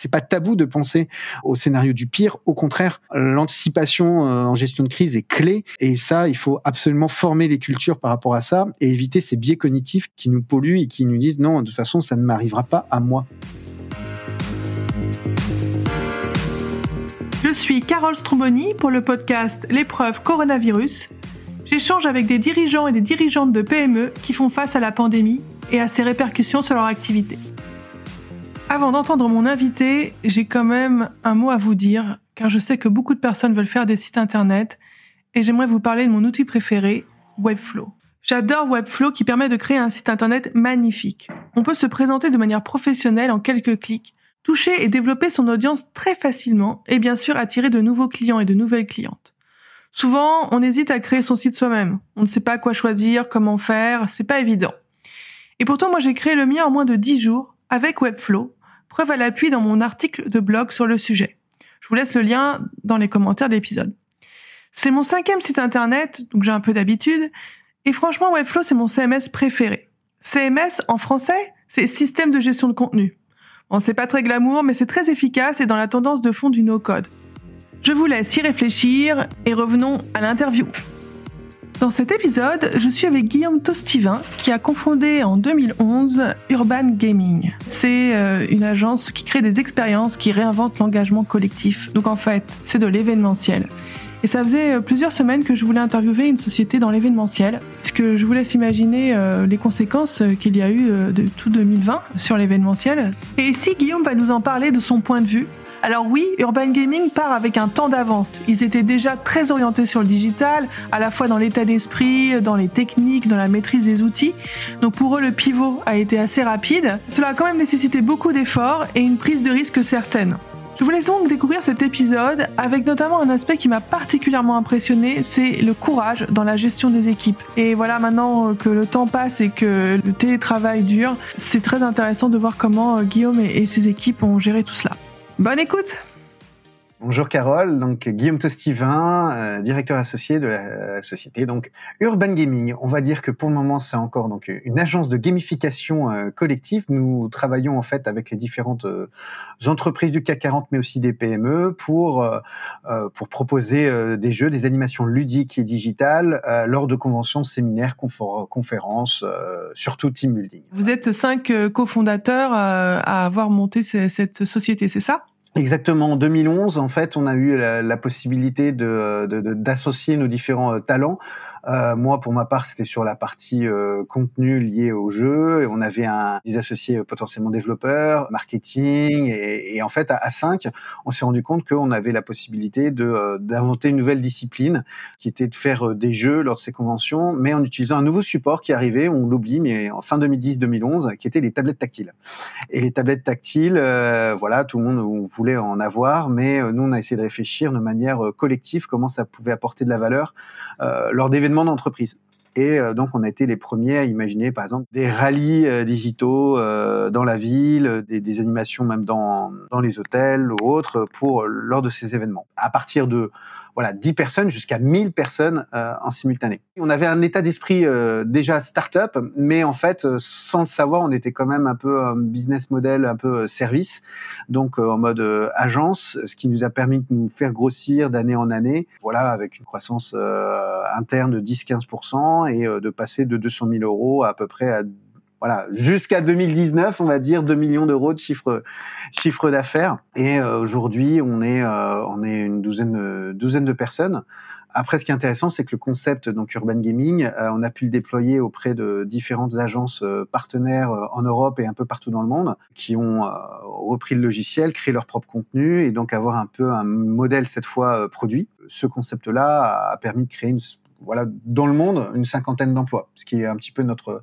C'est pas tabou de penser au scénario du pire. Au contraire, l'anticipation euh, en gestion de crise est clé. Et ça, il faut absolument former les cultures par rapport à ça et éviter ces biais cognitifs qui nous polluent et qui nous disent non, de toute façon, ça ne m'arrivera pas à moi. Je suis Carole Stromboni pour le podcast L'épreuve coronavirus. J'échange avec des dirigeants et des dirigeantes de PME qui font face à la pandémie et à ses répercussions sur leur activité. Avant d'entendre mon invité, j'ai quand même un mot à vous dire, car je sais que beaucoup de personnes veulent faire des sites internet, et j'aimerais vous parler de mon outil préféré, Webflow. J'adore Webflow qui permet de créer un site internet magnifique. On peut se présenter de manière professionnelle en quelques clics, toucher et développer son audience très facilement, et bien sûr attirer de nouveaux clients et de nouvelles clientes. Souvent, on hésite à créer son site soi-même. On ne sait pas quoi choisir, comment faire, c'est pas évident. Et pourtant, moi, j'ai créé le mien en moins de 10 jours avec Webflow, preuve à l'appui dans mon article de blog sur le sujet. Je vous laisse le lien dans les commentaires de l'épisode. C'est mon cinquième site internet, donc j'ai un peu d'habitude, et franchement, Webflow, c'est mon CMS préféré. CMS, en français, c'est système de gestion de contenu. Bon, c'est pas très glamour, mais c'est très efficace et dans la tendance de fond du no-code. Je vous laisse y réfléchir et revenons à l'interview. Dans cet épisode, je suis avec Guillaume Tostivin qui a confondé en 2011 Urban Gaming. C'est euh, une agence qui crée des expériences qui réinventent l'engagement collectif. Donc en fait, c'est de l'événementiel. Et ça faisait euh, plusieurs semaines que je voulais interviewer une société dans l'événementiel, puisque je vous laisse imaginer euh, les conséquences qu'il y a eu de tout 2020 sur l'événementiel. Et ici, Guillaume va nous en parler de son point de vue, alors oui, Urban Gaming part avec un temps d'avance. Ils étaient déjà très orientés sur le digital, à la fois dans l'état d'esprit, dans les techniques, dans la maîtrise des outils. Donc pour eux, le pivot a été assez rapide. Cela a quand même nécessité beaucoup d'efforts et une prise de risque certaine. Je vous laisse donc découvrir cet épisode avec notamment un aspect qui m'a particulièrement impressionné, c'est le courage dans la gestion des équipes. Et voilà, maintenant que le temps passe et que le télétravail dure, c'est très intéressant de voir comment Guillaume et ses équipes ont géré tout cela. Bonne écoute Bonjour Carole, donc Guillaume Tostivin, euh, directeur associé de la société donc Urban Gaming. On va dire que pour le moment c'est encore donc une agence de gamification euh, collective. Nous travaillons en fait avec les différentes euh, entreprises du CAC 40 mais aussi des PME pour pour proposer des jeux, des animations ludiques et digitales lors de conventions, séminaires, conférences, surtout team building. Vous êtes cinq cofondateurs à avoir monté cette société, c'est ça? Exactement. En 2011, en fait, on a eu la, possibilité de, d'associer nos différents euh, talents euh, moi, pour ma part, c'était sur la partie euh, contenu lié au jeu. Et on avait un, des associés potentiellement développeurs, marketing. Et, et en fait, à, à 5, on s'est rendu compte qu'on avait la possibilité de, euh, d'inventer une nouvelle discipline qui était de faire euh, des jeux lors de ces conventions, mais en utilisant un nouveau support qui arrivait, on l'oublie, mais en fin 2010-2011, qui était les tablettes tactiles. Et les tablettes tactiles, voilà, tout le monde voulait en avoir, mais nous, on a essayé de réfléchir de manière collective comment ça pouvait apporter de la valeur lors d'entreprise. Et euh, donc, on a été les premiers à imaginer, par exemple, des rallyes euh, digitaux euh, dans la ville, des, des, animations même dans, dans les hôtels ou autres pour lors de ces événements. À partir de voilà 10 personnes jusqu'à 1000 personnes euh, en simultané. On avait un état d'esprit euh, déjà start-up, mais en fait, euh, sans le savoir, on était quand même un peu un business model, un peu service, donc en mode agence, ce qui nous a permis de nous faire grossir d'année en année, voilà, avec une croissance interne de 10-15% et de passer de 200 000 euros à, à peu près à voilà, jusqu'à 2019, on va dire 2 millions d'euros de chiffre d'affaires. Et euh, aujourd'hui, on est euh, une douzaine de personnes. Après, ce qui est intéressant, c'est que le concept donc urban gaming, euh, on a pu le déployer auprès de différentes agences partenaires en Europe et un peu partout dans le monde, qui ont repris le logiciel, créé leur propre contenu et donc avoir un peu un modèle cette fois produit. Ce concept-là a permis de créer voilà dans le monde une cinquantaine d'emplois, ce qui est un petit peu notre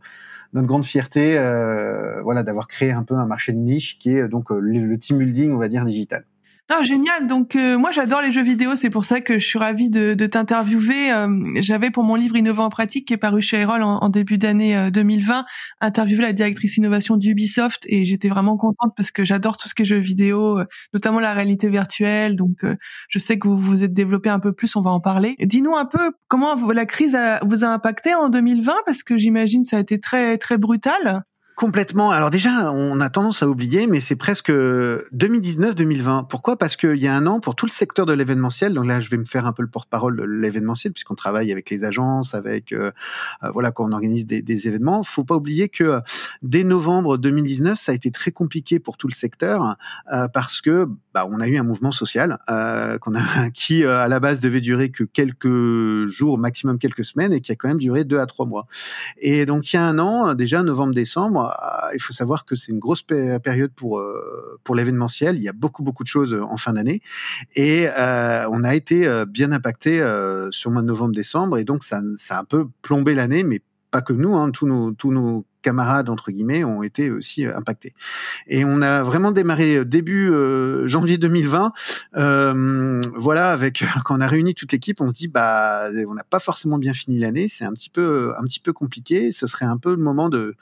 notre grande fierté, euh, voilà, d'avoir créé un peu un marché de niche qui est donc euh, le team building, on va dire digital. Non, génial. Donc euh, moi j'adore les jeux vidéo, c'est pour ça que je suis ravie de, de t'interviewer. Euh, j'avais pour mon livre Innovant en pratique qui est paru chez Erol en, début d'année 2020, euh, interviewé la directrice innovation d'Ubisoft et j'étais vraiment contente parce que j'adore tout ce qui est jeux vidéo, notamment la réalité virtuelle. Donc je sais que vous vous êtes développé un peu plus, on va en parler. Dis-nous un peu comment la crise vous a impacté en 2020 parce que j'imagine ça a été très très brutal. Complètement. Alors déjà, on a tendance à oublier, mais c'est presque 2019-2020. Pourquoi? Parce qu'il y a un an, pour tout le secteur de l'événementiel, donc là, je vais me faire un peu le porte-parole de l'événementiel, puisqu'on travaille avec les agences, avec euh, euh, voilà, quand on organise des, des événements. Faut pas oublier que dès novembre 2019, ça a été très compliqué pour tout le secteur euh, parce que bah, on a eu un mouvement social qu'on a, qui à la base devait durer que quelques jours, maximum quelques semaines, et qui a quand même duré deux à trois mois. Et donc il y a un an, déjà novembre-décembre euh, il faut savoir que c'est une grosse période pour euh, pour l'événementiel. Il y a beaucoup beaucoup de choses en fin d'année. Et euh, on a été bien impacté sur le mois de novembre-décembre. Et donc ça, ça a un peu plombé l'année, mais pas que nous, hein, tous nos tous nos camarades entre guillemets ont été aussi euh, impactés. Et on a vraiment démarré euh, début euh, janvier 2020. Euh, voilà, avec quand on a réuni toute l'équipe, on se dit bah on n'a pas forcément bien fini l'année, c'est un petit peu un petit peu compliqué. Ce serait un peu le moment de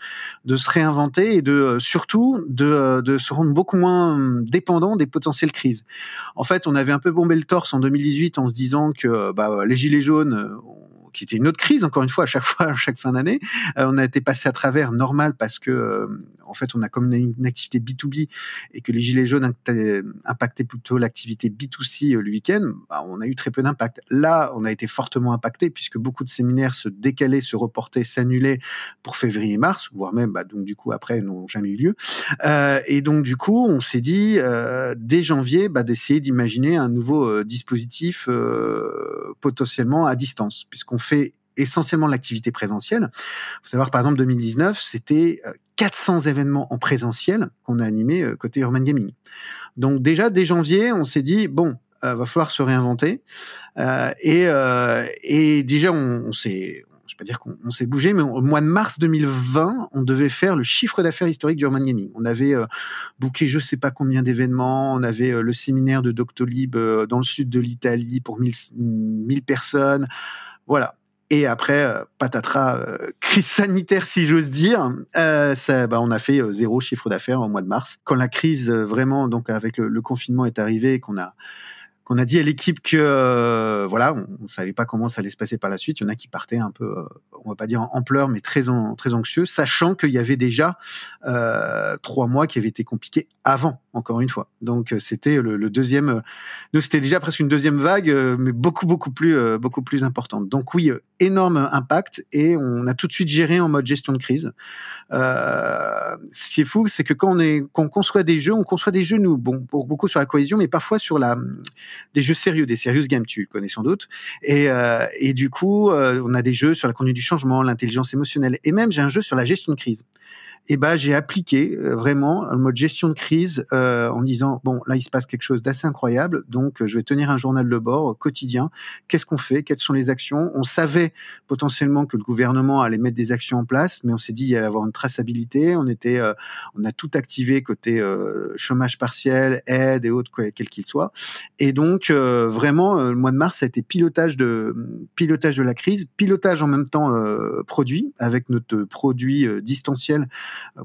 de se réinventer et de surtout de de se rendre beaucoup moins dépendant des potentielles crises. En fait, on avait un peu bombé le torse en 2018 en se disant que bah, les gilets jaunes qui était une autre crise encore une fois à chaque fois à chaque fin d'année. Euh, on a été passé à travers normal parce que euh, en fait on a comme une, activité B2B et que les gilets jaunes impactaient plutôt l'activité B2C euh, le week-end. Bah, on a eu très peu d'impact. Là, on a été fortement impacté puisque beaucoup de séminaires se décalaient, se reportaient, s'annulaient pour février-mars, voire même bah, donc du coup après n'ont jamais eu lieu. Euh, et donc du coup, on s'est dit euh, dès janvier bah, d'essayer d'imaginer un nouveau dispositif potentiellement à distance puisqu'on fait essentiellement l'activité présentielle. Faut savoir par exemple 2019, c'était 400 euh, événements en présentiel qu'on a animés euh, côté Urban Gaming. Donc déjà dès janvier, on s'est dit bon, euh, va falloir se réinventer. Euh, et, déjà on, s'est je vais pas dire qu'on s'est bougé, mais au mois de mars 2020, on devait faire le chiffre d'affaires historique du Urban Gaming. On avait booké je sais pas combien d'événements, on avait le séminaire de Doctolib dans le sud de l'Italie pour 1000, 1000 personnes. Voilà, et après, euh, patatras, euh, crise sanitaire si j'ose dire, euh, ça, bah, on a fait zéro chiffre d'affaires au mois de mars. Quand la crise vraiment, donc avec le, le confinement est arrivé, qu'on a qu'on a dit à l'équipe que euh, voilà, on, ne savait pas comment ça allait se passer par la suite. Il y en a qui partaient un peu, euh, on va pas dire en pleurs, mais très en, très anxieux, sachant qu'il y avait déjà euh, trois mois qui avaient été compliqués avant, encore une fois. Donc euh, c'était le, le, deuxième, nous c'était déjà presque une deuxième vague, mais beaucoup beaucoup plus beaucoup plus importante. Donc oui, énorme impact et on a tout de suite géré en mode gestion de crise. ce qui est fou, c'est que quand on est conçoit des jeux, on conçoit des jeux nous, bon, pour beaucoup sur la cohésion, mais parfois sur la des jeux sérieux, des serious games, tu connais sans doute. Et, euh, et du coup, euh, on a des jeux sur la conduite du changement, l'intelligence émotionnelle, et même j'ai un jeu sur la gestion de crise et eh ben j'ai appliqué euh, vraiment le mode gestion de crise euh, en disant bon là il se passe quelque chose d'assez incroyable donc euh, je vais tenir un journal de bord quotidien. Qu'est-ce qu'on fait? Quelles sont les actions? On savait potentiellement que le gouvernement allait mettre des actions en place mais on s'est dit il allait avoir une traçabilité. On était on a tout activé côté chômage partiel aide et autres quel qu'il soit. Et donc vraiment le mois de mars ça a été pilotage de pilotage de la crise pilotage en même temps produit avec notre produit distanciel euh,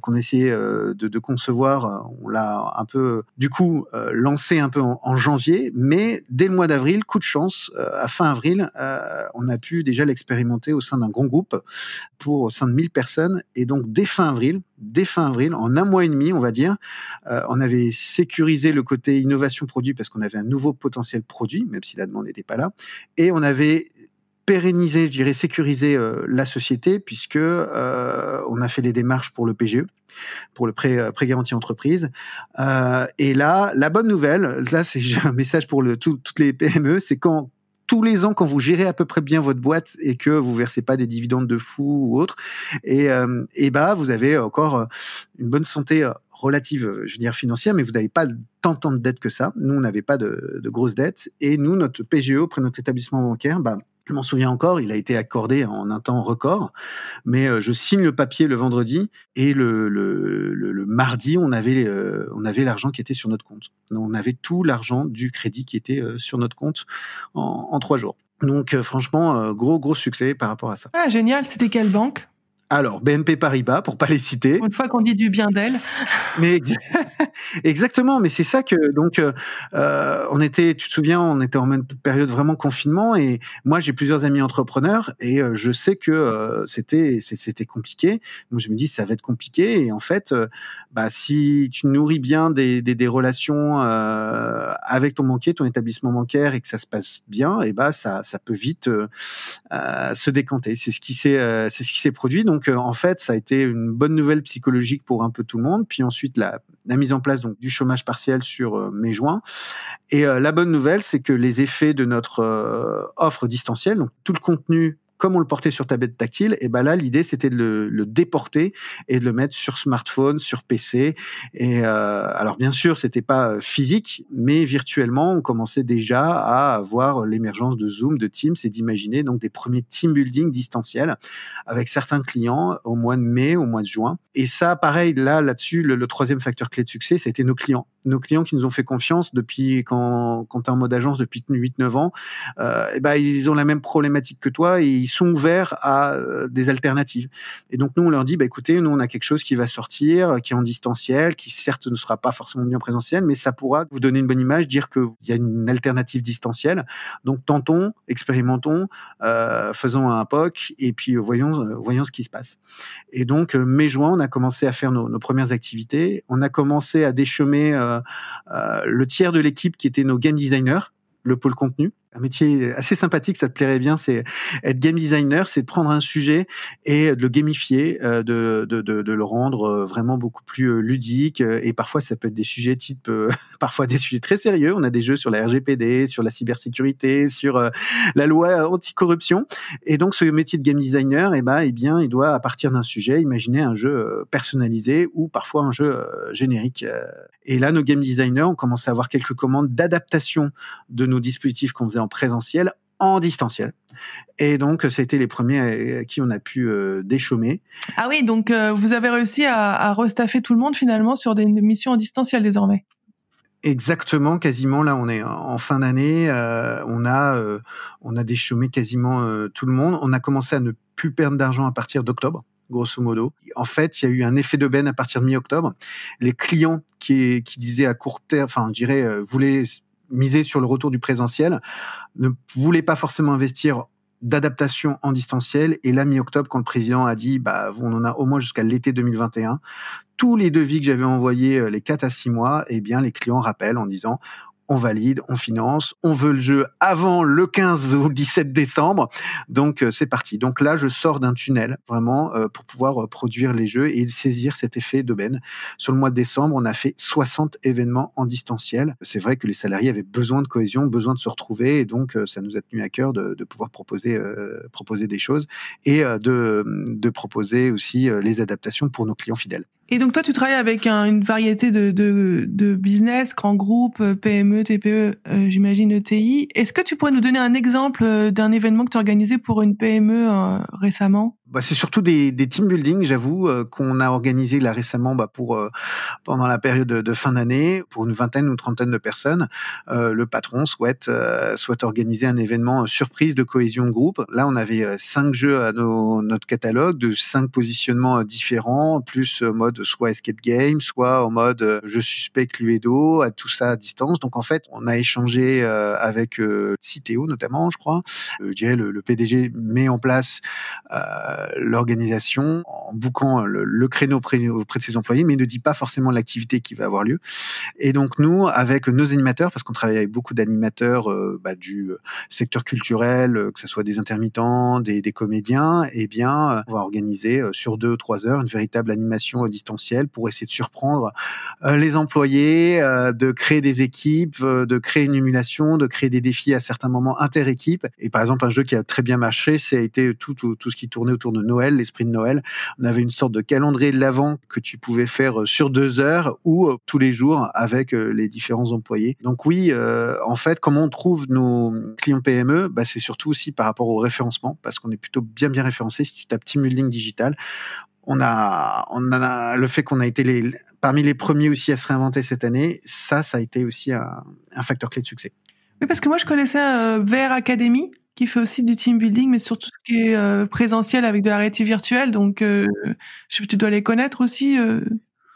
qu'on essayait euh, de, de, concevoir. Euh, on l'a un peu, du coup, lancé un peu en, en, janvier, mais dès le mois d'avril, coup de chance, à fin avril, on a pu déjà l'expérimenter au sein d'un grand groupe pour au sein de 1000 personnes. Et donc, dès fin avril, dès fin avril, en un mois et demi, on va dire, on avait sécurisé le côté innovation produit parce qu'on avait un nouveau potentiel produit, même si la demande n'était pas là, et on avait pérenniser, je dirais sécuriser euh, la société puisque euh, on a fait les démarches pour le PGE, pour le prêt, euh, prêt garanti entreprise. Et là, la bonne nouvelle, là c'est un message pour toutes les PME, c'est quand tous les ans, quand vous gérez à peu près bien votre boîte et que vous versez pas des dividendes de fou ou autre, et, et bah vous avez encore une bonne santé relative, je veux dire financière, mais vous n'avez pas tant, tant de dettes que ça. Nous, on n'avait pas de, de, grosses dettes. Et nous, notre PGE auprès de notre établissement bancaire, bah, je m'en souviens encore, il a été accordé en un temps record, mais euh, je signe le papier le vendredi et le, mardi, on avait, euh, on avait l'argent qui était sur notre compte. On avait tout l'argent du crédit qui était euh, sur notre compte en, en trois jours. Donc franchement, gros, gros succès par rapport à ça. Ah, génial, c'était quelle banque? Alors, BNP Paribas, pour pas les citer. Une fois qu'on dit du bien d'elle. Mais Exactement, mais c'est ça que donc euh, on était, tu te souviens, on était en même période vraiment confinement et moi j'ai plusieurs amis entrepreneurs et euh, je sais que euh, c'était c'était compliqué. Donc je me dis ça va être compliqué et en fait, bah si tu nourris bien des, des, des relations avec ton banquier, ton établissement bancaire et que ça se passe bien, et bah ça ça peut vite se décanter. C'est ce qui s'est c'est ce qui s'est produit. Donc en fait ça a été une bonne nouvelle psychologique pour un peu tout le monde. Puis ensuite la la mise en place donc du chômage partiel sur euh, mai-juin. Et euh, la bonne nouvelle, c'est que les effets de notre euh, offre distancielle, donc tout le contenu comme on le portait sur tablette tactile, et ben là l'idée c'était de le, déporter et de le mettre sur smartphone, sur PC. Et euh, alors bien sûr c'était pas physique, mais virtuellement on commençait déjà à avoir l'émergence de Zoom, de Teams et d'imaginer donc des premiers team building distanciels avec certains clients au mois de mai, au mois de juin. Et ça pareil là là-dessus le, troisième facteur clé de succès c'était nos clients, nos clients qui nous ont fait confiance depuis quand quand es en mode agence depuis 8-9 ans, euh, et ben ils ont la même problématique que toi et ils sont ouverts à euh, des alternatives. Et donc nous, on leur dit, bah, écoutez, nous, on a quelque chose qui va sortir, qui est en distanciel, qui certes ne sera pas forcément bien présentiel, mais ça pourra vous donner une bonne image, dire qu'il y a une alternative distancielle. Donc tentons, expérimentons, euh, faisons un POC et puis euh, voyons, voyons ce qui se passe. Et donc, mai-juin, on a commencé à faire nos, premières activités. On a commencé à déchemer le tiers de l'équipe qui était nos game designers, le pôle contenu un métier assez sympathique, ça te plairait bien, c'est être game designer, c'est de prendre un sujet et de le gamifier, euh, de, de, de, le rendre euh, vraiment beaucoup plus euh, ludique. Et parfois, ça peut être des sujets type, parfois des sujets très sérieux. On a des jeux sur la RGPD, sur la cybersécurité, sur la loi anticorruption. Et donc, ce métier de game designer, eh ben, eh bien, il doit, à partir d'un sujet, imaginer un jeu personnalisé ou parfois un jeu générique. Et là, nos game designers ont commencé à avoir quelques commandes d'adaptation de nos dispositifs qu'on faisait présentiel en distanciel. Et donc, c'était les premiers à qui on a pu euh, déchômer. Ah oui, donc euh, vous avez réussi à, à restaffer tout le monde finalement sur des missions en distanciel désormais. Exactement, quasiment là, on est en fin d'année, euh, on a euh, on a déchômé quasiment euh, tout le monde. On a commencé à ne plus perdre d'argent à partir d'octobre grosso modo. En fait, il y a eu un effet de à partir de mi-octobre. Les clients qui, qui disaient à court terme, enfin, je dirais, voulaient miser sur le retour du présentiel, ne voulait pas forcément investir d'adaptation en distanciel. Et là, mi-octobre, quand le président a dit, bah, on en a au moins jusqu'à l'été 2021, tous les devis que j'avais envoyés euh, les 4 à 6 mois, eh bien, les clients rappellent en disant, on valide, on finance, on veut le jeu avant le 15 ou le 17 décembre. Donc euh, c'est parti. Donc là, je sors d'un tunnel vraiment euh, pour pouvoir euh, produire les jeux et saisir cet effet d'aubaine. Sur le mois de décembre, on a fait 60 événements en distanciel. C'est vrai que les salariés avaient besoin de cohésion, besoin de se retrouver et donc ça nous a tenu à cœur de, de pouvoir proposer proposer des choses et de, de proposer aussi les adaptations pour nos clients fidèles. Et donc toi, tu travailles avec un, une variété de, de, business, grands groupes, PME, TPE, euh, j'imagine ETI. Est-ce que tu pourrais nous donner un exemple euh, d'un événement que tu as organisé pour une PME euh, récemment? Bah, c'est surtout des, des team building, j'avoue, euh, qu'on a organisé là récemment bah, pour euh, pendant la période de, fin d'année pour une vingtaine ou trentaine de personnes. Euh, le patron souhaite souhaite organiser un événement surprise de cohésion groupe. Là, on avait cinq jeux à nos, notre catalogue de cinq positionnements différents, plus mode soit escape game, soit en mode je suspecte Cluedo, à tout ça à distance. Donc en fait, on a échangé avec Citeo notamment, je crois. je dirais le, le, PDG met en place l'organisation en bouquant le, créneau auprès de ses employés, mais ne dit pas forcément l'activité qui va avoir lieu. Et donc nous, avec nos animateurs, parce qu'on travaille avec beaucoup d'animateurs euh, bah, du secteur culturel, euh, que ce soit des intermittents, des, comédiens, eh bien, on va organiser euh, sur deux ou trois heures une véritable animation distancielle pour essayer de surprendre euh, les employés, euh, de créer des équipes, euh, de créer une émulation, de créer des défis à certains moments inter-équipes. Et par exemple, un jeu qui a très bien marché, a été tout, tout, tout ce qui tournait autour de Noël, l'esprit de Noël. On avait une sorte de calendrier de l'avant que tu pouvais faire euh, sur deux heures ou euh, tous les jours avec euh, les différents employés. Donc oui, en fait, comment on trouve nos clients PME bah, C'est surtout aussi par rapport au référencement, parce qu'on est plutôt bien bien référencé. Si tu tapes Team Digital, on a, on a le fait qu'on a été parmi les premiers aussi à se réinventer cette année. Ça, ça a été aussi un, un facteur clé de succès. Oui, parce que moi, je connaissais euh, Vert Academy, qui fait aussi du team building, mais surtout ce qui est euh, présentiel avec de la réalité virtuelle. Donc, euh, tu dois les connaître aussi. Euh.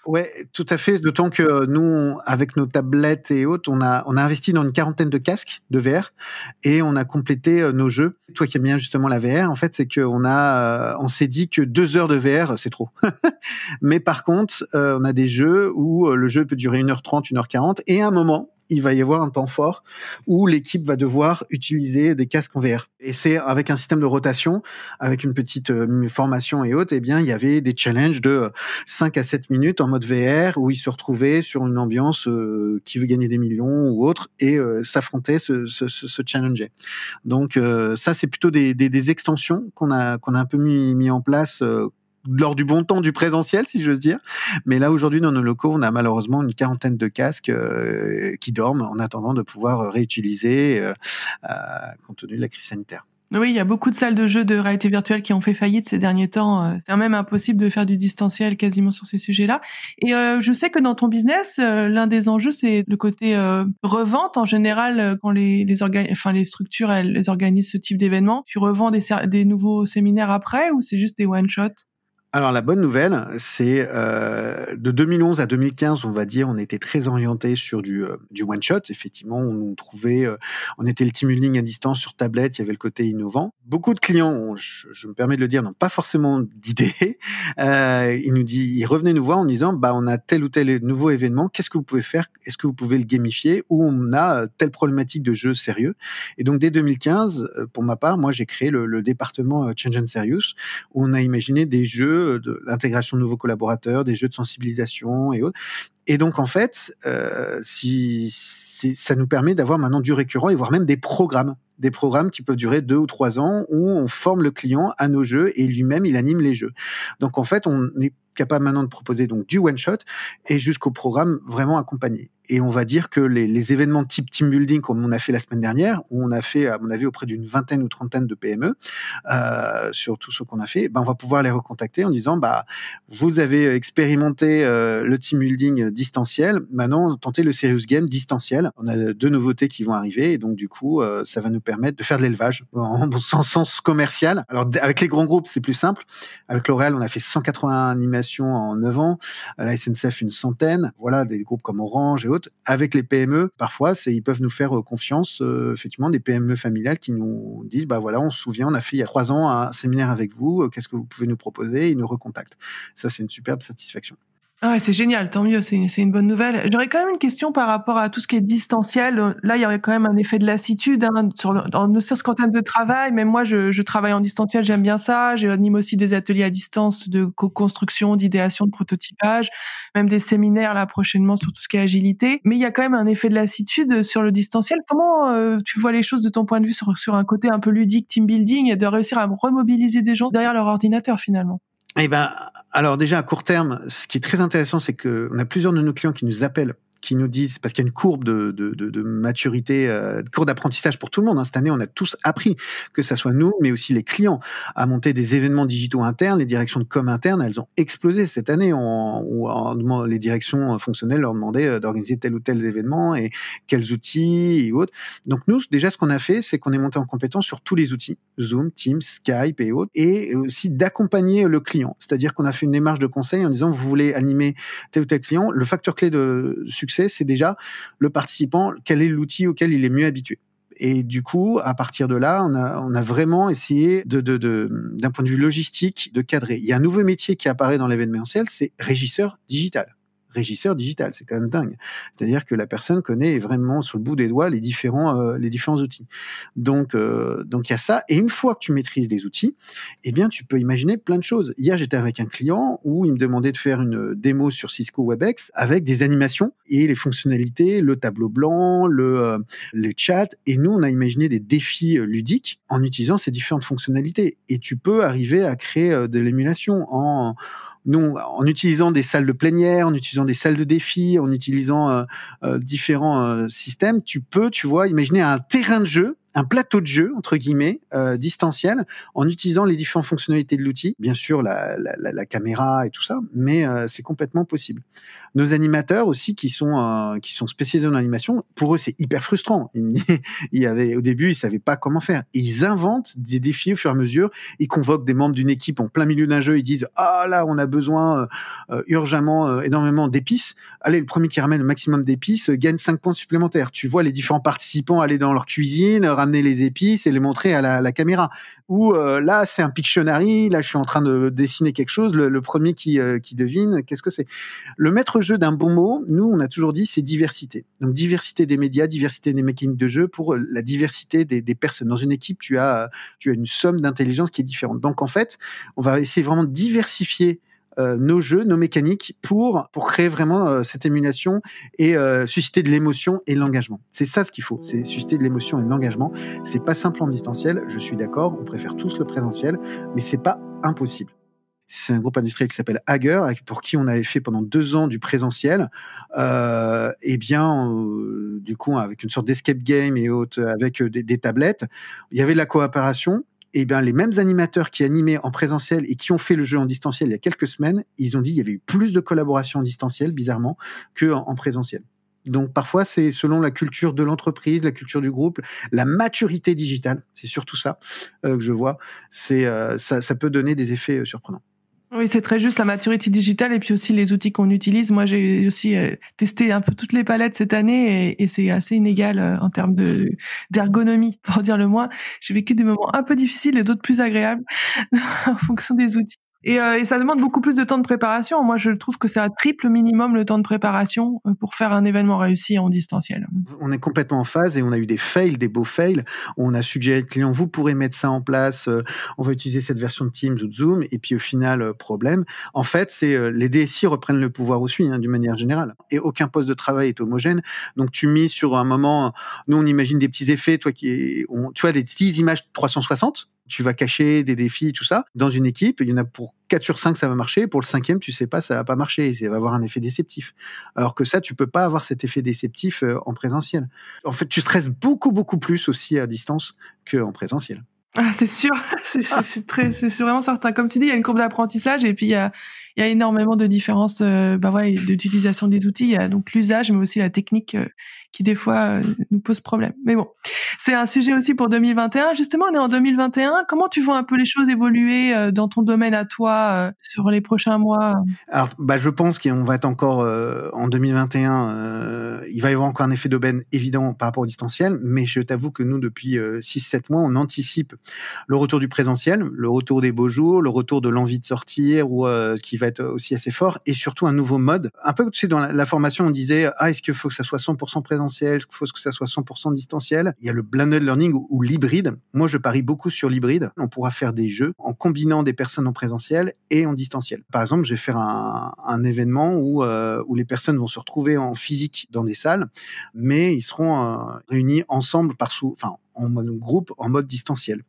Ouais, tout à fait. D'autant que nous, avec nos tablettes et autres, on a, investi dans une quarantaine de casques de VR et on a complété nos jeux. Toi qui aimes bien justement la VR, en fait, c'est qu'on a, s'est dit que deux heures de VR, c'est trop. Mais par contre, on a des jeux où le jeu peut durer 1h30, 1h40 et à un moment, il va y avoir un temps fort où l'équipe va devoir utiliser des casques en VR. Et c'est avec un système de rotation, avec une petite euh, formation et autres, eh bien, il y avait des challenges de 5 à 7 minutes en mode VR où ils se retrouvaient sur une ambiance euh, qui veut gagner des millions ou autre et euh, s'affrontaient, se, se, challenger. Donc ça, c'est plutôt des, des, extensions qu'on a, a un peu mis, mis en place lors du bon temps du présentiel, si j'ose dire. Mais là, aujourd'hui, dans nos locaux, on a malheureusement une quarantaine de casques euh, qui dorment en attendant de pouvoir réutiliser euh, euh, compte tenu de la crise sanitaire. Oui, il y a beaucoup de salles de jeux de réalité virtuelle qui ont fait faillite ces derniers temps. C'est même impossible de faire du distanciel quasiment sur ces sujets-là. Et je sais que dans ton business, l'un des enjeux, c'est le côté revente. En général, quand les, les, enfin, les structures elles, organisent ce type d'événement, tu revends des, des nouveaux séminaires après ou c'est juste des one-shots? Alors la bonne nouvelle, c'est euh, de 2011 à 2015, on va dire, on était très orienté sur du, euh, du one shot. Effectivement, on trouvait, euh, on était le team building à distance sur tablette, il y avait le côté innovant. Beaucoup de clients, je, me permets de le dire, n'ont pas forcément d'idées. Euh, ils nous disent, ils revenaient nous voir en disant, bah on a tel ou tel nouveau événement, qu'est-ce que vous pouvez faire? Est-ce que vous pouvez le gamifier? Ou on a telle problématique de jeu sérieux Et donc dès 2015, pour ma part, moi j'ai créé le, le département Change and Serious où on a imaginé des jeux de l'intégration de nouveaux collaborateurs, des jeux de sensibilisation et autres. Et donc en fait, euh, si, ça nous permet d'avoir maintenant du récurrent et voire même des programmes, des programmes qui peuvent durer deux ou trois ans où on forme le client à nos jeux et lui-même il anime les jeux. Donc en fait, on est capable maintenant de proposer donc du one shot et jusqu'au programme vraiment accompagné. Et on va dire que les, événements type team building, comme on a fait la semaine dernière, où on a fait, à mon avis, auprès d'une vingtaine ou trentaine de PME, euh, sur tout ce qu'on a fait, ben on va pouvoir les recontacter en disant, bah, vous avez expérimenté euh, le team building distanciel, maintenant tentez le serious game distanciel. On a deux nouveautés qui vont arriver, et donc du coup, euh, ça va nous permettre de faire de l'élevage en sens, sens commercial. Alors avec les grands groupes, c'est plus simple. Avec L'Oréal, on a fait 180 animations en 9 ans, la SNCF une centaine, voilà, des groupes comme Orange et avec les PME, parfois, ils peuvent nous faire euh, confiance, euh, effectivement, des PME familiales qui nous disent, bah voilà, on se souvient, on a fait il y a trois ans un séminaire avec vous, euh, qu'est-ce que vous pouvez nous proposer? Ils nous recontactent. Ça, c'est une superbe satisfaction. Ah c'est génial, tant mieux, c'est une bonne nouvelle. J'aurais quand même une question par rapport à tout ce qui est distanciel. Là, il y aurait quand même un effet de lassitude hein, sur le, serait-ce qu'en termes de travail. Même moi, je, travaille en distanciel, j'aime bien ça. J'anime aussi des ateliers à distance de co-construction, d'idéation, de prototypage, même des séminaires là prochainement sur tout ce qui est agilité. Mais il y a quand même un effet de lassitude sur le distanciel. Comment euh, tu vois les choses de ton point de vue sur, sur un côté un peu ludique, team building, et de réussir à remobiliser des gens derrière leur ordinateur finalement? Eh ben, alors déjà à court terme, ce qui est très intéressant, c'est qu'on a plusieurs de nos clients qui nous appellent qui nous disent, parce qu'il y a une courbe de, de, de, de maturité, euh, courbe d'apprentissage pour tout le monde. Hein. Cette année, on a tous appris, que ça soit nous, mais aussi les clients, à monter des événements digitaux internes. Les directions de com internes, elles ont explosé cette année. On, on, les directions fonctionnelles leur demandaient euh, d'organiser tel ou tel événement et quels outils et autres. Donc nous, déjà, ce qu'on a fait, c'est qu'on est monté en compétence sur tous les outils, Zoom, Teams, Skype et autres, et aussi d'accompagner le client. C'est-à-dire qu'on a fait une démarche de conseil en disant, vous voulez animer tel ou tel client, le facteur clé de succès c'est déjà le participant, quel est l'outil auquel il est mieux habitué. Et du coup, à partir de là, on a, vraiment essayé d'un point de vue logistique, de cadrer. Il y a un nouveau métier qui apparaît dans l'événementiel, c'est régisseur digital régisseur digital. C'est quand même dingue. C'est-à-dire que la personne connaît vraiment sur le bout des doigts les différents, euh, les différents outils. Donc, euh, donc il y a ça. Et une fois que tu maîtrises des outils, eh bien, tu peux imaginer plein de choses. Hier, j'étais avec un client où il me demandait de faire une démo sur Cisco WebEx avec des animations et les fonctionnalités, le tableau blanc, le, euh, les chats. Et nous, on a imaginé des défis ludiques en utilisant ces différentes fonctionnalités. Et tu peux arriver à créer de l'émulation en nous, en utilisant des salles de plénière, en utilisant des salles de défi, en utilisant euh, euh, différents euh, systèmes, tu peux, tu vois, imaginer un terrain de jeu un plateau de jeu entre guillemets euh, distanciel en utilisant les différentes fonctionnalités de l'outil, bien sûr la, la, caméra et tout ça, mais euh, c'est complètement possible. Nos animateurs aussi qui sont qui sont spécialisés en animation, pour eux c'est hyper frustrant. Il, il y avait au début ils savaient pas comment faire. Ils inventent des défis au fur et à mesure. Ils convoquent des membres d'une équipe en plein milieu d'un jeu. Ils disent ah là on a besoin euh, urgemment énormément d'épices. Allez le premier qui ramène le maximum d'épices gagne 5 points supplémentaires. Tu vois les différents participants aller dans leur cuisine ramener les épices et les montrer à la, caméra. Ou euh, là, c'est un Pictionary, là, je suis en train de dessiner quelque chose, le, le premier qui, euh, qui devine, qu'est-ce que c'est? Le maître jeu d'un bon mot, nous, on a toujours dit, c'est diversité. Donc, diversité des médias, diversité des mécaniques de jeu pour euh, la diversité des, des personnes. Dans une équipe, tu as, tu as une somme d'intelligence qui est différente. Donc, en fait, on va essayer vraiment de diversifier euh, nos jeux, nos mécaniques pour pour créer vraiment euh, cette émulation et euh, susciter de l'émotion et de l'engagement. C'est ça ce qu'il faut, c'est susciter de l'émotion et de l'engagement. C'est pas simple en distanciel, je suis d'accord, on préfère tous le présentiel, mais c'est pas impossible. C'est un groupe industriel qui s'appelle Hager, pour qui on avait fait pendant deux ans du présentiel. Et bien, du coup, avec une sorte d'escape game et autres, avec des, des tablettes, il y avait de la coopération eh bien, les mêmes animateurs qui animaient en présentiel et qui ont fait le jeu en distanciel il y a quelques semaines, ils ont dit qu'il y avait eu plus de collaboration en distanciel, bizarrement, qu'en en présentiel. Donc parfois, c'est selon la culture de l'entreprise, la culture du groupe, la maturité digitale, c'est surtout ça euh, que je vois. C'est euh, ça, ça peut donner des effets euh, surprenants. Oui, c'est très juste la maturité digitale et puis aussi les outils qu'on utilise. Moi, j'ai aussi euh, testé un peu toutes les palettes cette année et, c'est assez inégal euh, en termes de d'ergonomie, pour dire le moins. J'ai vécu des moments un peu difficiles et d'autres plus agréables en fonction des outils. Et, euh, et, ça demande beaucoup plus de temps de préparation. Moi, je trouve que c'est un triple minimum le temps de préparation euh, pour faire un événement réussi en distanciel. On est complètement en phase et on a eu des fails, des beaux fails. On a suggéré au client, vous pourrez mettre ça en place, euh, on va utiliser cette version de Teams ou de Zoom, et puis au final, problème. En fait, c'est les DSI reprennent le pouvoir aussi, hein, d'une manière générale. Et aucun poste de travail est homogène. Donc, tu mis sur un moment, nous, on imagine des petits effets, toi qui, tu vois, des petites images 360 tu vas cacher des défis, tout ça. Dans une équipe, il y en a pour 4 sur 5, ça va marcher. Pour le cinquième, tu sais pas, ça va pas marcher. Ça va avoir un effet déceptif. Alors que ça, tu peux pas avoir cet effet déceptif euh, en présentiel. En fait, tu stresses beaucoup, beaucoup plus aussi à distance qu'en présentiel. Ah, c'est sûr, c'est très, c'est vraiment certain. Comme tu dis, il y a une courbe d'apprentissage et puis il y a, il y a énormément de différences, euh, bah d'utilisation des outils. Il y a donc l'usage, mais aussi la technique euh, qui des fois euh, nous pose problème. Mais bon, c'est un sujet aussi pour 2021. Justement, on est en 2021. Comment tu vois un peu les choses évoluer euh, dans ton domaine à toi euh, sur les prochains mois? Alors, bah, je pense qu'on va être encore en 2021. il va y avoir encore un effet d'aubaine évident par rapport au distanciel, mais je t'avoue que nous, depuis 6-7 mois, on anticipe le retour du présentiel, le retour des beaux jours, le retour de l'envie de sortir, ou qui va être aussi assez fort, et surtout un nouveau mode. Un peu, tu sais, dans la, la formation, on disait, ah, est-ce qu'il faut que ça soit 100% présent il faut que ça soit 100% distanciel. Il y a le blended learning ou, l'hybride. Moi, je parie beaucoup sur l'hybride. On pourra faire des jeux en combinant des personnes en présentiel et en distanciel. Par exemple, je vais faire un, événement où, euh, où les personnes vont se retrouver en physique dans des salles, mais ils seront euh, réunis ensemble par sous, en groupe, en mode distanciel.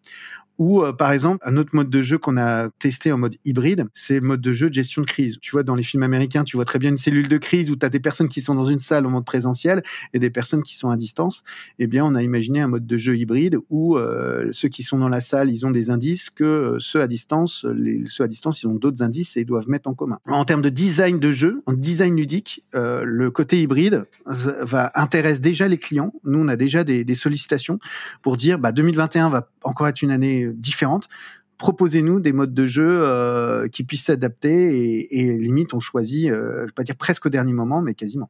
Ou euh, par exemple, un autre mode de jeu qu'on a testé en mode hybride, c'est le mode de jeu de gestion de crise. Tu vois, dans les films américains, tu vois très bien une cellule de crise où tu as des personnes qui sont dans une salle en mode présentiel et des personnes qui sont à distance. Eh bien, on a imaginé un mode de jeu hybride où euh, ceux qui sont dans la salle, ils ont des indices que euh, ceux à distance, ceux à distance, ils ont d'autres indices et ils doivent mettre en commun. En termes de design de jeu, en design ludique, le côté hybride va intéresse déjà les clients. Nous, on a déjà des, sollicitations pour dire, bah, 2021 va encore être une année différentes. Proposez-nous des modes de jeu euh, qui puissent s'adapter et, limite on choisit, euh, je vais pas dire presque au dernier moment, mais quasiment.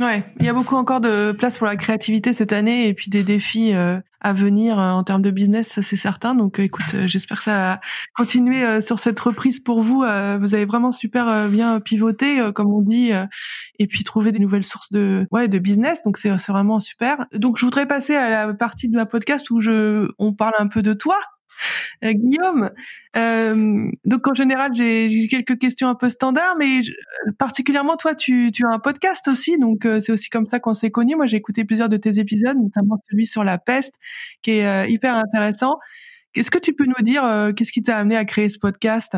Ouais, il y a beaucoup encore de place pour la créativité cette année et puis des défis euh, à venir en termes de business, c'est certain. Donc écoute, j'espère que ça continuer sur cette reprise pour vous. vous avez vraiment super bien pivoté, comme on dit, et puis trouver des nouvelles sources de ouais de business. Donc c'est vraiment super. Donc je voudrais passer à la partie de ma podcast où je on parle un peu de toi euh, Guillaume, euh, donc en général j'ai quelques questions un peu standards, mais particulièrement toi tu, tu, as un podcast aussi, donc euh, c'est aussi comme ça qu'on s'est connus. Moi j'ai écouté plusieurs de tes épisodes, notamment celui sur la peste, qui est hyper intéressant. Qu'est-ce que tu peux nous dire Qu'est-ce qui t'a amené à créer ce podcast?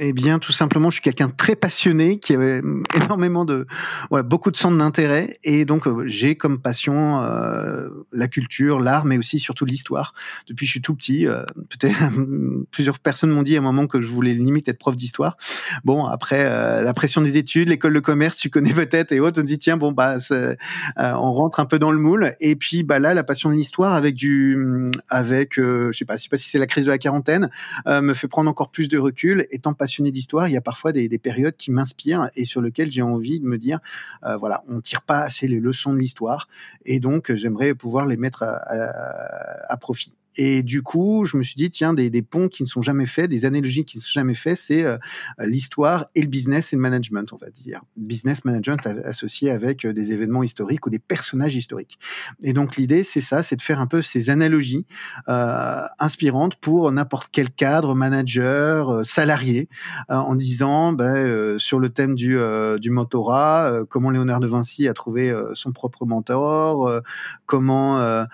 Eh bien, tout simplement, je suis quelqu'un très passionné, qui a énormément de, voilà, beaucoup de centres d'intérêt, et donc euh, j'ai comme passion euh, la culture, l'art, mais aussi surtout l'histoire. Depuis que je suis tout petit, euh, peut-être plusieurs personnes m'ont dit à un moment que je voulais limite être prof d'histoire. Bon, après euh, la pression des études, l'école de commerce, tu connais peut-être, et autres, on dit tiens, bon bah, euh, on rentre un peu dans le moule, et puis bah là, la passion de l'histoire avec du, avec, je sais pas, je sais pas si c'est la crise de la quarantaine, me fait prendre encore plus de recul, étant passionné d'histoire, il y a parfois des, périodes qui m'inspirent et sur lesquelles j'ai envie de me dire, euh, voilà, on tire pas assez les leçons de l'histoire et donc j'aimerais pouvoir les mettre à profit. Et du coup, je me suis dit, tiens, des, ponts qui ne sont jamais faits, des analogies qui ne sont jamais faits, c'est euh, l'histoire et le business et le management, on va dire. Business management associé avec euh, des événements historiques ou des personnages historiques. Et donc, l'idée, c'est ça, c'est de faire un peu ces analogies euh, inspirantes pour n'importe quel cadre, manager, salarié, en disant, ben, sur le thème du, du mentorat, comment Léonard de Vinci a trouvé son propre mentor, comment,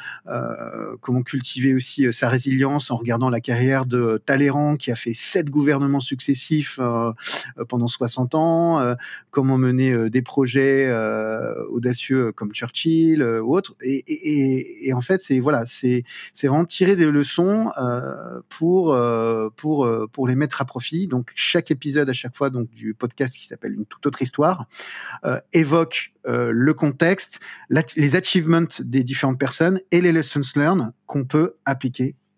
comment cultiver aussi euh, sa résilience en regardant la carrière de Talleyrand qui a fait sept gouvernements successifs euh, euh, pendant 60 ans, comment mener des projets audacieux comme Churchill ou autres. Et, en fait, c'est voilà, vraiment tirer des leçons pour pour pour les mettre à profit. Donc chaque épisode à chaque fois donc du podcast qui s'appelle une toute autre histoire évoque le contexte, les achievements des différentes personnes et les lessons learned qu'on peut appliquer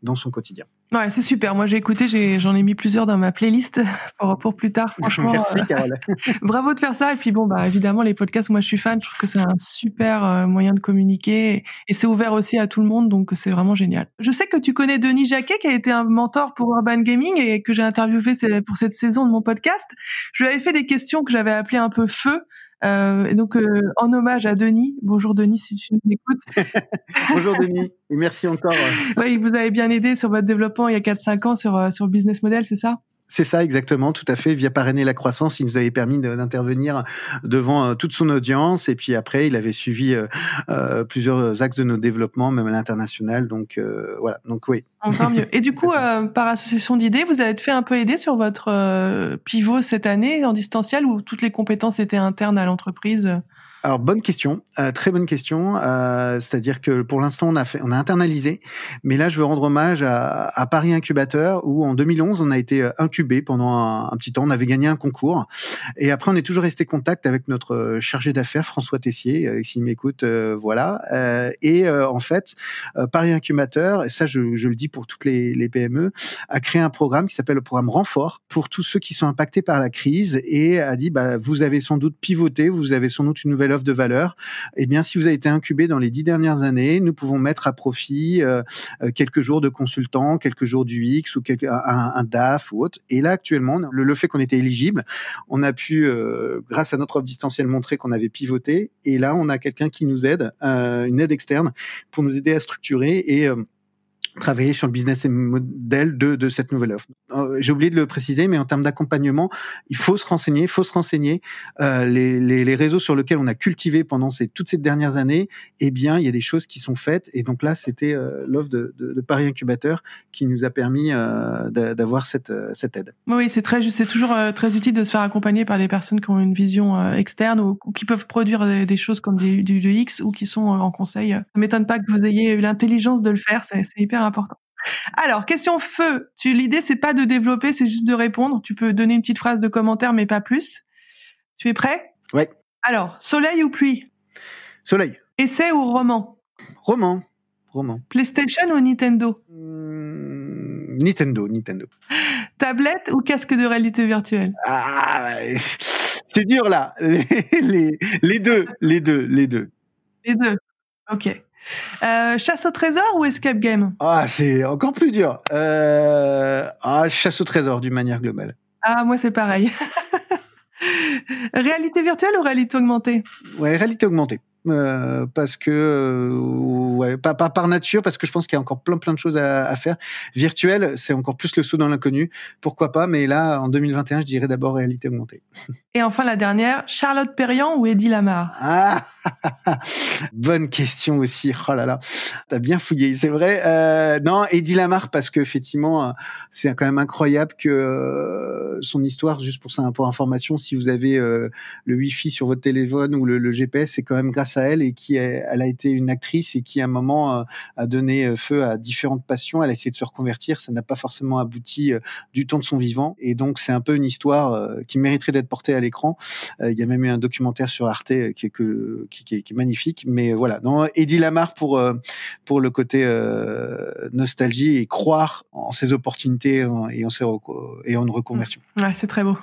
dans son quotidien. Ouais, c'est super. Moi, j'ai écouté, j'en ai, mis plusieurs dans ma playlist pour, pour plus tard. Franchement, merci Carole. bravo de faire ça. Et puis bon, bah évidemment, les podcasts, moi, je suis fan. Je trouve que c'est un super euh, moyen de communiquer et c'est ouvert aussi à tout le monde, donc c'est vraiment génial. Je sais que tu connais Denis Jacquet, qui a été un mentor pour Urban Gaming et que j'ai interviewé pour cette saison de mon podcast. Je lui avais fait des questions que j'avais appelées un peu feu. Euh, et donc, euh, en hommage à Denis, bonjour Denis si tu nous écoutes. bonjour Denis, et merci encore. oui, vous avez bien aidé sur votre développement il y a 4-5 ans sur, euh, sur le business model, c'est ça? C'est ça exactement, tout à fait. Via parrainer la croissance, il nous avait permis d'intervenir devant euh, toute son audience. Et puis après, il avait suivi euh, euh, plusieurs axes de nos développements, même à l'international. Donc voilà. Donc oui. Encore mieux. Et du coup, par association d'idées, vous avez fait un peu aider sur votre pivot cette année en distanciel, où toutes les compétences étaient internes à l'entreprise? Alors bonne question, euh, très bonne question. Euh, C'est-à-dire que pour l'instant on a internalisé, mais là je veux rendre hommage à, Paris Incubateur où en 2011 on a été euh, incubé pendant un, petit temps. On avait gagné un concours et après on est toujours resté contact avec notre chargé d'affaires François Tessier, euh, s'il m'écoute, voilà. et en fait Paris Incubateur, et ça je, le dis pour toutes les, les PME, a créé un programme qui s'appelle le programme Renfort pour tous ceux qui sont impactés par la crise et a dit bah vous avez sans doute pivoté, vous avez sans doute une nouvelle de valeur, eh bien, si vous avez été incubé dans les dix dernières années, nous pouvons mettre à profit euh, euh, quelques jours de consultant, quelques jours du X ou un, DAF ou autre. Et là, actuellement, le, fait qu'on était éligible, on a pu, euh, grâce à notre offre distancielle, montrer qu'on avait pivoté. Et là, on a quelqu'un qui nous aide, une aide externe, pour nous aider à structurer et travailler sur le business model de, de cette nouvelle offre. Euh, j'ai oublié de le préciser, mais en termes d'accompagnement, il faut se renseigner, il faut se renseigner. Euh, les, les, réseaux sur lesquels on a cultivé pendant toutes ces dernières années, eh bien, il y a des choses qui sont faites. Et donc là, c'était euh, l'offre de, Paris Incubateur qui nous a permis d'avoir cette, cette aide. Oui, c'est très, c'est toujours très utile de se faire accompagner par des personnes qui ont une vision externe ou, ou, qui peuvent produire des, choses comme du, du, X ou qui sont en conseil. Ça m'étonne pas que vous ayez eu l'intelligence de le faire. C'est hyper important. Alors, question feu. Tu, l'idée, c'est pas de développer, c'est juste de répondre. Tu peux donner une petite phrase de commentaire, mais pas plus. Tu es prêt? Ouais. Alors, soleil ou pluie? Soleil. Essai ou roman? Roman. Roman. PlayStation ou Nintendo? Mmh, Nintendo, Nintendo. Tablette ou casque de réalité virtuelle? Ah, c'est dur là. Les, les deux, les deux, les deux. Les deux. Ok. Euh, chasse au trésor ou escape game? Ah, c'est encore plus dur. Euh... Ah, chasse au trésor d'une manière globale. Ah, moi c'est pareil. réalité virtuelle ou réalité augmentée? Ouais, réalité augmentée. Euh, parce que euh, ouais, pas, pas, par nature, parce que je pense qu'il y a encore plein plein de choses à, à faire. Virtuel, c'est encore plus le saut dans l'inconnu. Pourquoi pas Mais là, en 2021, je dirais d'abord réalité augmentée. Et enfin la dernière, Charlotte Perriand ou Eddie Lamar? Ah, bonne question aussi. Oh là là, t'as bien fouillé, c'est vrai. Euh, non, Eddie Lamar parce que effectivement, c'est quand même incroyable que son histoire, juste pour ça, pour information, si vous avez le Wi-Fi sur votre téléphone ou le, le GPS, c'est quand même grâce elle et qui elle a été une actrice et qui à un moment euh, a donné euh, feu à différentes passions. Elle a essayé de se reconvertir, ça n'a pas forcément abouti du temps de son vivant et donc c'est un peu une histoire qui mériterait d'être portée à l'écran. Il y a même eu un documentaire sur Arte qui est, magnifique, mais voilà. Non, Eddie Lamar pour pour le côté nostalgie et croire en ses opportunités et en, une reconversion. Ouais, c'est très beau.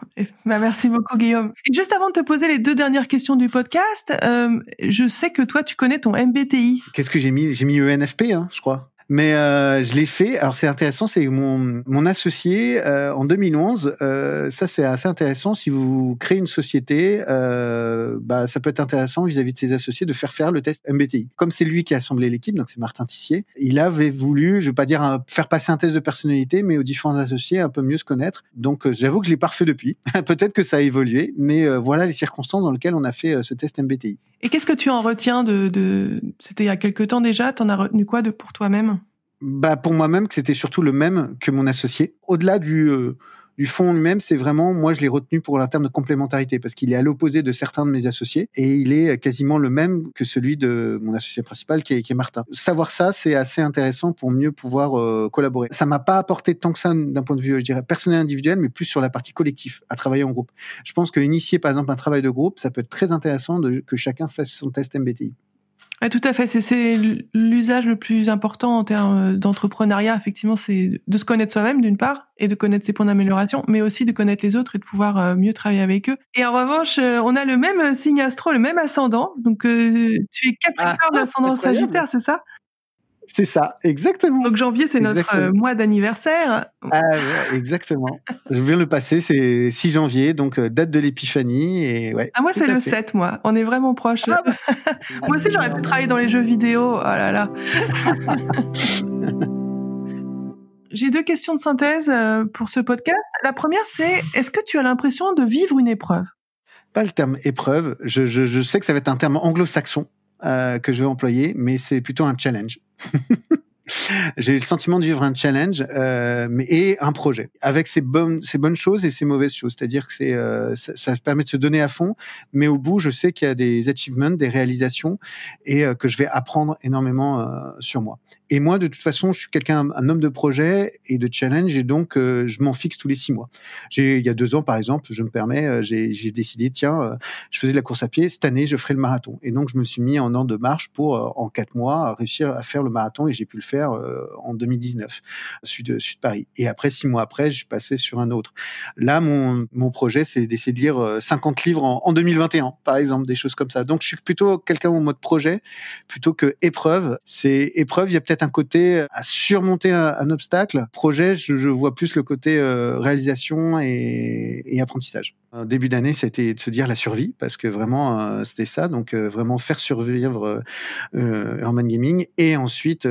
bah, merci beaucoup Guillaume. Juste avant de te poser les deux dernières questions du podcast, euh, je sais que toi tu connais ton MBTI. Qu'est-ce que j'ai mis? J'ai mis ENFP, hein, je crois. Mais euh, je l'ai fait. Alors c'est intéressant, c'est mon, associé euh, en 2011. Euh, ça c'est assez intéressant. Si vous créez une société, bah, ça peut être intéressant vis-à-vis de ses associés de faire faire le test MBTI. Comme c'est lui qui a assemblé l'équipe, donc c'est Martin Tissier, il avait voulu, je vais pas dire faire passer un test de personnalité, mais aux différents associés un peu mieux se connaître. Donc j'avoue que je l'ai pas refait depuis. Peut-être que ça a évolué, mais voilà les circonstances dans lesquelles on a fait ce test MBTI. Et qu'est-ce que tu en retiens de. C'était il y a quelques temps déjà. T'en as retenu quoi de pour toi-même? Bah pour moi-même que c'était surtout le même que mon associé. Au-delà du euh, du fond lui-même, c'est vraiment, moi, je l'ai retenu pour un terme de complémentarité parce qu'il est à l'opposé de certains de mes associés et il est quasiment le même que celui de mon associé principal qui est, qui est Martin. Savoir ça, c'est assez intéressant pour mieux pouvoir euh, collaborer. Ça m'a pas apporté tant que ça d'un point de vue, je dirais, personnel individuel, mais plus sur la partie collective, à travailler en groupe. Je pense que initier, par exemple, un travail de groupe, ça peut être très intéressant de, que chacun fasse son test MBTI tout à fait. C'est l'usage le plus important en termes d'entrepreneuriat. Effectivement, c'est de se connaître soi-même d'une part et de connaître ses points d'amélioration, mais aussi de connaître les autres et de pouvoir euh, mieux travailler avec eux. Et en revanche, euh, on a le même signe astro, le même ascendant. Donc, euh, tu es Capricorne ah, d'ascendant Sagittaire, c'est ça? C'est ça, exactement. Donc janvier, c'est notre euh, mois d'anniversaire. Ah, exactement. Je viens le passer, c'est 6 janvier, donc euh, date de l'épiphanie. Et ouais, ah, moi, c'est le 7, moi. On est vraiment proches. Ah, bah. moi aussi, j'aurais pu travailler dans les jeux vidéo. Oh là là. J'ai deux questions de synthèse euh, pour ce podcast. La première, c'est est-ce que tu as l'impression de vivre une épreuve? Pas le terme épreuve. Je, je, je sais que ça va être un terme anglo-saxon. Euh, que je vais employer, mais c'est plutôt un challenge. J'ai le sentiment de vivre un challenge euh, mais, et un projet avec ses bonnes, ses bonnes choses et ses mauvaises choses. C'est-à-dire que euh, ça, permet de se donner à fond, mais au bout, je sais qu'il y a des achievements, des réalisations et que je vais apprendre énormément sur moi. Et moi, de toute façon, je suis quelqu'un, un homme de projet et de challenge, et donc euh, je m'en fixe tous les six mois. Il y a deux ans, par exemple, je me permets, euh, j'ai, décidé, tiens, euh, je faisais de la course à pied, cette année, je ferai le marathon. Et donc, je me suis mis en ordre de marche pour, en quatre mois, réussir à faire le marathon, et j'ai pu le faire en 2019, sud de, sud Paris. Et après, six mois après, je passé sur un autre. Là, mon, mon projet, c'est d'essayer de lire 50 livres en, en 2021, par exemple, des choses comme ça. Donc, je suis plutôt quelqu'un en mode projet, plutôt que épreuve. C'est épreuve, il y a peut-être un côté à surmonter un, obstacle. Projet, je, vois plus le côté euh, réalisation et, apprentissage. Début d'année, c'était de se dire la survie, parce que vraiment, euh, c'était ça. Donc, euh, vraiment faire survivre euh, Urban Gaming et ensuite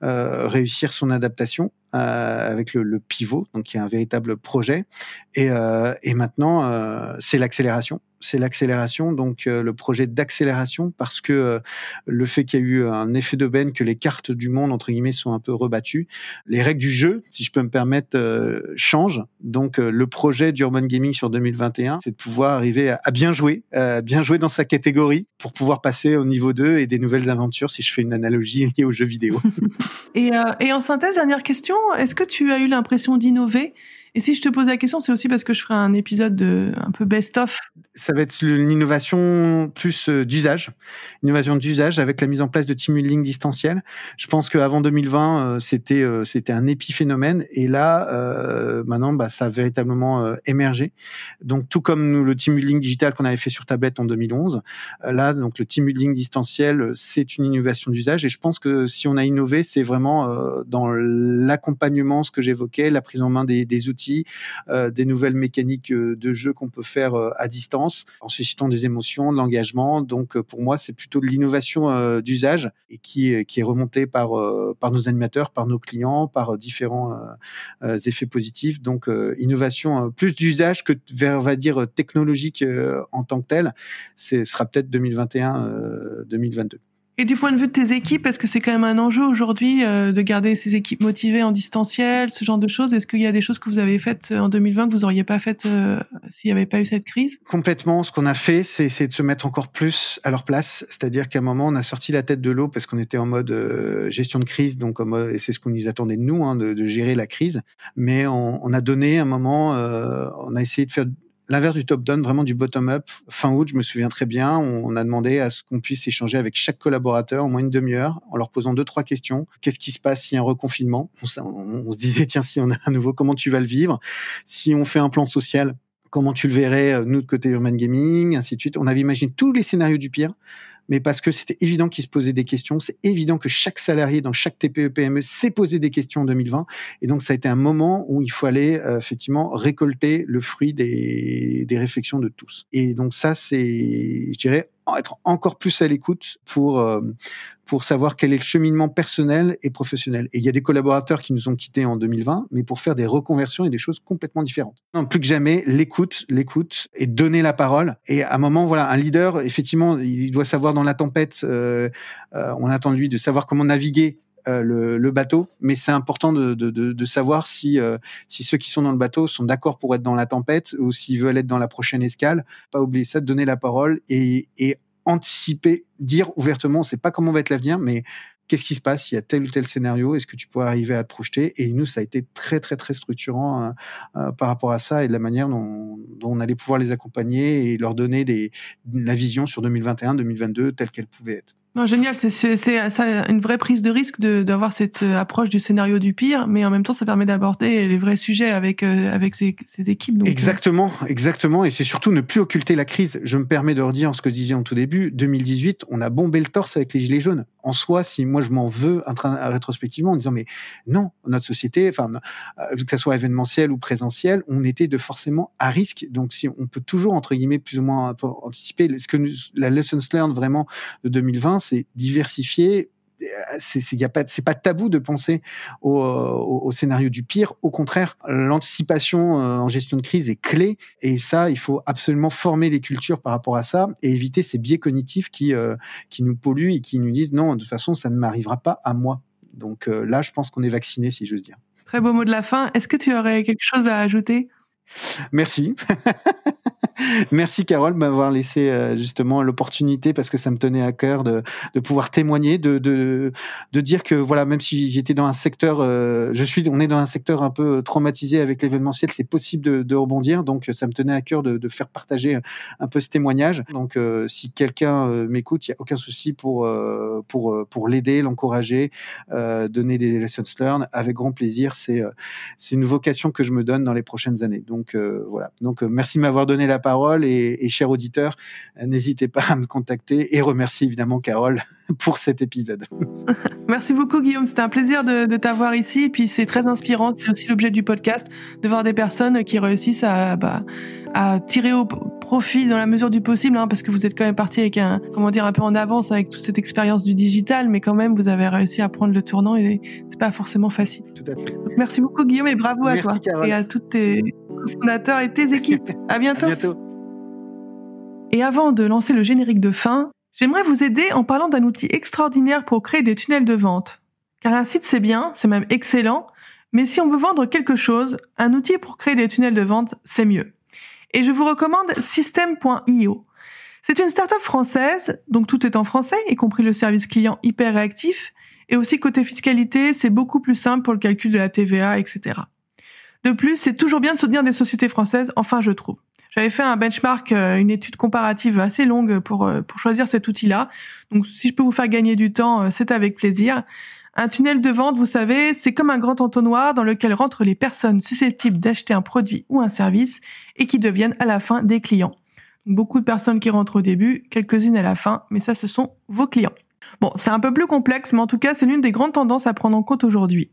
réussir son adaptation euh, avec le, le, pivot, donc qui est un véritable projet. Et, euh, et maintenant, euh, c'est l'accélération. C'est l'accélération, donc le projet d'accélération, parce que le fait qu'il y a eu un effet d'aubaine, que les cartes du monde, entre guillemets, sont un peu rebattues, les règles du jeu, si je peux me permettre, changent. Donc le projet d'Urban Gaming sur 2021, c'est de pouvoir arriver à, bien jouer, à bien jouer dans sa catégorie, pour pouvoir passer au niveau 2 et des nouvelles aventures, si je fais une analogie liée aux jeux vidéo. et, et en synthèse, dernière question, est-ce que tu as eu l'impression d'innover et si je te pose la question, c'est aussi parce que je ferai un épisode de, un peu best-of. Ça va être une innovation plus euh, d'usage, innovation d'usage avec la mise en place de team building distanciel. Je pense qu'avant 2020, euh, c'était euh, c'était un épiphénomène et là, maintenant, bah, ça a véritablement émergé. Donc tout comme nous, le team building digital qu'on avait fait sur tablette en 2011, euh, là, donc le team building distanciel, c'est une innovation d'usage et je pense que si on a innové, c'est vraiment dans l'accompagnement, ce que j'évoquais, la prise en main des outils euh, des nouvelles mécaniques euh, de jeu qu'on peut faire euh, à distance en suscitant des émotions, de l'engagement. Donc pour moi, c'est plutôt de l'innovation d'usage et qui, est remontée par, nos animateurs, par nos clients, par différents effets positifs. Donc innovation plus d'usage que va dire, technologique en tant que tel. Ce sera peut-être 2021-2022. Et du point de vue de tes équipes, est-ce que c'est quand même un enjeu aujourd'hui euh, de garder ces équipes motivées en distanciel, ce genre de choses? Est-ce qu'il y a des choses que vous avez faites euh, en 2020 que vous n'auriez pas faites euh, s'il n'y avait pas eu cette crise? Complètement. Ce qu'on a fait, c'est de se mettre encore plus à leur place. C'est-à-dire qu'à un moment, on a sorti la tête de l'eau parce qu'on était en mode gestion de crise, donc et c'est ce qu'on nous attendait de nous, hein, de, de, gérer la crise. Mais on, on, a donné un moment, on a essayé de faire l'inverse du top-down, vraiment du bottom-up. Fin août, je me souviens très bien, on, a demandé à ce qu'on puisse échanger avec chaque collaborateur en moins une demi-heure en leur posant deux, trois questions. Qu'est-ce qui se passe s'il y a un reconfinement? On, on, se disait, tiens, si on a un nouveau, comment tu vas le vivre? Si on fait un plan social, comment tu le verrais, euh, nous, de côté Urban Gaming, ainsi de suite. On avait imaginé tous les scénarios du pire mais parce que c'était évident qu'ils se posaient des questions. C'est évident que chaque salarié dans chaque TPE-PME s'est posé des questions en 2020. Et donc, ça a été un moment où il fallait euh, effectivement récolter le fruit des, des réflexions de tous. Et donc, ça, c'est, je dirais, être encore plus à l'écoute pour euh, pour savoir quel est le cheminement personnel et professionnel. Et il y a des collaborateurs qui nous ont quittés en 2020, mais pour faire des reconversions et des choses complètement différentes. Non, plus que jamais, l'écoute, l'écoute et donner la parole. Et à un moment, voilà, un leader, effectivement, il doit savoir dans la tempête. Euh, euh, on attend de lui de savoir comment naviguer euh, le, bateau, mais c'est important de, savoir si, euh, si ceux qui sont dans le bateau sont d'accord pour être dans la tempête ou s'ils veulent être dans la prochaine escale. Pas oublier ça, donner la parole et, anticiper, dire ouvertement, sait pas comment va être l'avenir, mais qu'est-ce qui se passe? S'il y a tel ou tel scénario Est-ce que tu pourrais arriver à te projeter? Et nous, ça a été très, très, très structurant euh, par rapport à ça et de la manière dont, on allait pouvoir les accompagner et leur donner la vision sur 2021, 2022 telle qu'elle pouvait être. Non, génial, c'est ça une vraie prise de risque d'avoir cette euh, approche du scénario du pire, mais en même temps, ça permet d'aborder les vrais sujets avec euh, avec ces, équipes. Euh. exactement, exactement, et c'est surtout ne plus occulter la crise. Je me permets de redire ce que je disais en tout début. 2018, on a bombé le torse avec les gilets jaunes. En soi, si moi je m'en veux rétrospectivement en disant mais non, notre société, enfin que ce soit événementiel ou présentiel, on était de forcément à risque. Donc si on peut toujours entre guillemets plus ou moins anticiper ce que la lessons learned vraiment de 2020 c'est diversifié. C'est y a pas, c'est pas tabou de penser au, au, scénario du pire. Au contraire, l'anticipation euh, en gestion de crise est clé. Et ça, il faut absolument former les cultures par rapport à ça et éviter ces biais cognitifs qui, euh, qui nous polluent et qui nous disent non, de toute façon, ça ne m'arrivera pas à moi. Donc euh, là, je pense qu'on est vacciné, si j'ose dire. Très beau mot de la fin. Est-ce que tu aurais quelque chose à ajouter? Merci. Merci Carole de m'avoir laissé euh, justement l'opportunité parce que ça me tenait à cœur de, pouvoir témoigner, de, de, de, dire que voilà, même si j'étais dans un secteur, euh, je suis, on est dans un secteur un peu traumatisé avec l'événementiel, c'est possible de, rebondir. Donc ça me tenait à cœur de, faire partager un peu ce témoignage. Donc euh, si quelqu'un m'écoute, il n'y a aucun souci pour, pour, pour l'aider, l'encourager, donner des lessons learned avec grand plaisir. C'est c'est une vocation que je me donne dans les prochaines années. Donc voilà. Donc merci de m'avoir donné la parole et, et chers auditeurs, n'hésitez pas à me contacter et remercie évidemment Carole pour cet épisode. Merci beaucoup Guillaume, c'était un plaisir de, de t'avoir ici et puis c'est très inspirant, c'est aussi l'objet du podcast de voir des personnes qui réussissent à, bah, à tirer au profit dans la mesure du possible, hein, parce que vous êtes quand même parti avec un, comment dire, un peu en avance avec toute cette expérience du digital, mais quand même vous avez réussi à prendre le tournant et c'est pas forcément facile. Tout à fait. Donc, merci beaucoup Guillaume et bravo merci, à toi Carole. et à tous tes fondateurs et tes équipes. À bientôt. À bientôt. Et avant de lancer le générique de fin, j'aimerais vous aider en parlant d'un outil extraordinaire pour créer des tunnels de vente. Car un site c'est bien, c'est même excellent, mais si on veut vendre quelque chose, un outil pour créer des tunnels de vente, c'est mieux. Et je vous recommande System.io. C'est une startup française, donc tout est en français, y compris le service client hyper réactif, et aussi côté fiscalité, c'est beaucoup plus simple pour le calcul de la TVA, etc. De plus, c'est toujours bien de soutenir des sociétés françaises, enfin je trouve. J'avais fait un benchmark, euh, une étude comparative assez longue pour, euh, pour choisir cet outil-là. Donc si je peux vous faire gagner du temps, euh, c'est avec plaisir. Un tunnel de vente, vous savez, c'est comme un grand entonnoir dans lequel rentrent les personnes susceptibles d'acheter un produit ou un service et qui deviennent à la fin des clients. Beaucoup de personnes qui rentrent au début, quelques-unes à la fin, mais ça ce sont vos clients. Bon, c'est un peu plus complexe, mais en tout cas c'est l'une des grandes tendances à prendre en compte aujourd'hui.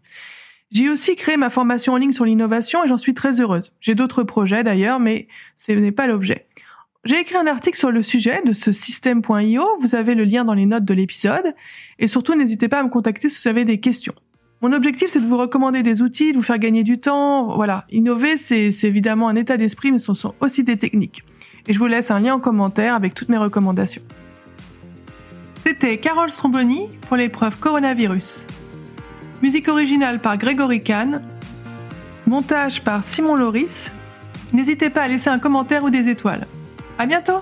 J'ai aussi créé ma formation en ligne sur l'innovation et j'en suis très heureuse. J'ai d'autres projets d'ailleurs, mais ce n'est pas l'objet. J'ai écrit un article sur le sujet de ce système.io, vous avez le lien dans les notes de l'épisode, et surtout n'hésitez pas à me contacter si vous avez des questions. Mon objectif, c'est de vous recommander des outils, de vous faire gagner du temps. Voilà, innover, c'est évidemment un état d'esprit, mais ce sont aussi des techniques. Et je vous laisse un lien en commentaire avec toutes mes recommandations. C'était Carole Stromboni pour l'épreuve coronavirus. Musique originale par Grégory Kahn. Montage par Simon Loris. N'hésitez pas à laisser un commentaire ou des étoiles. À bientôt!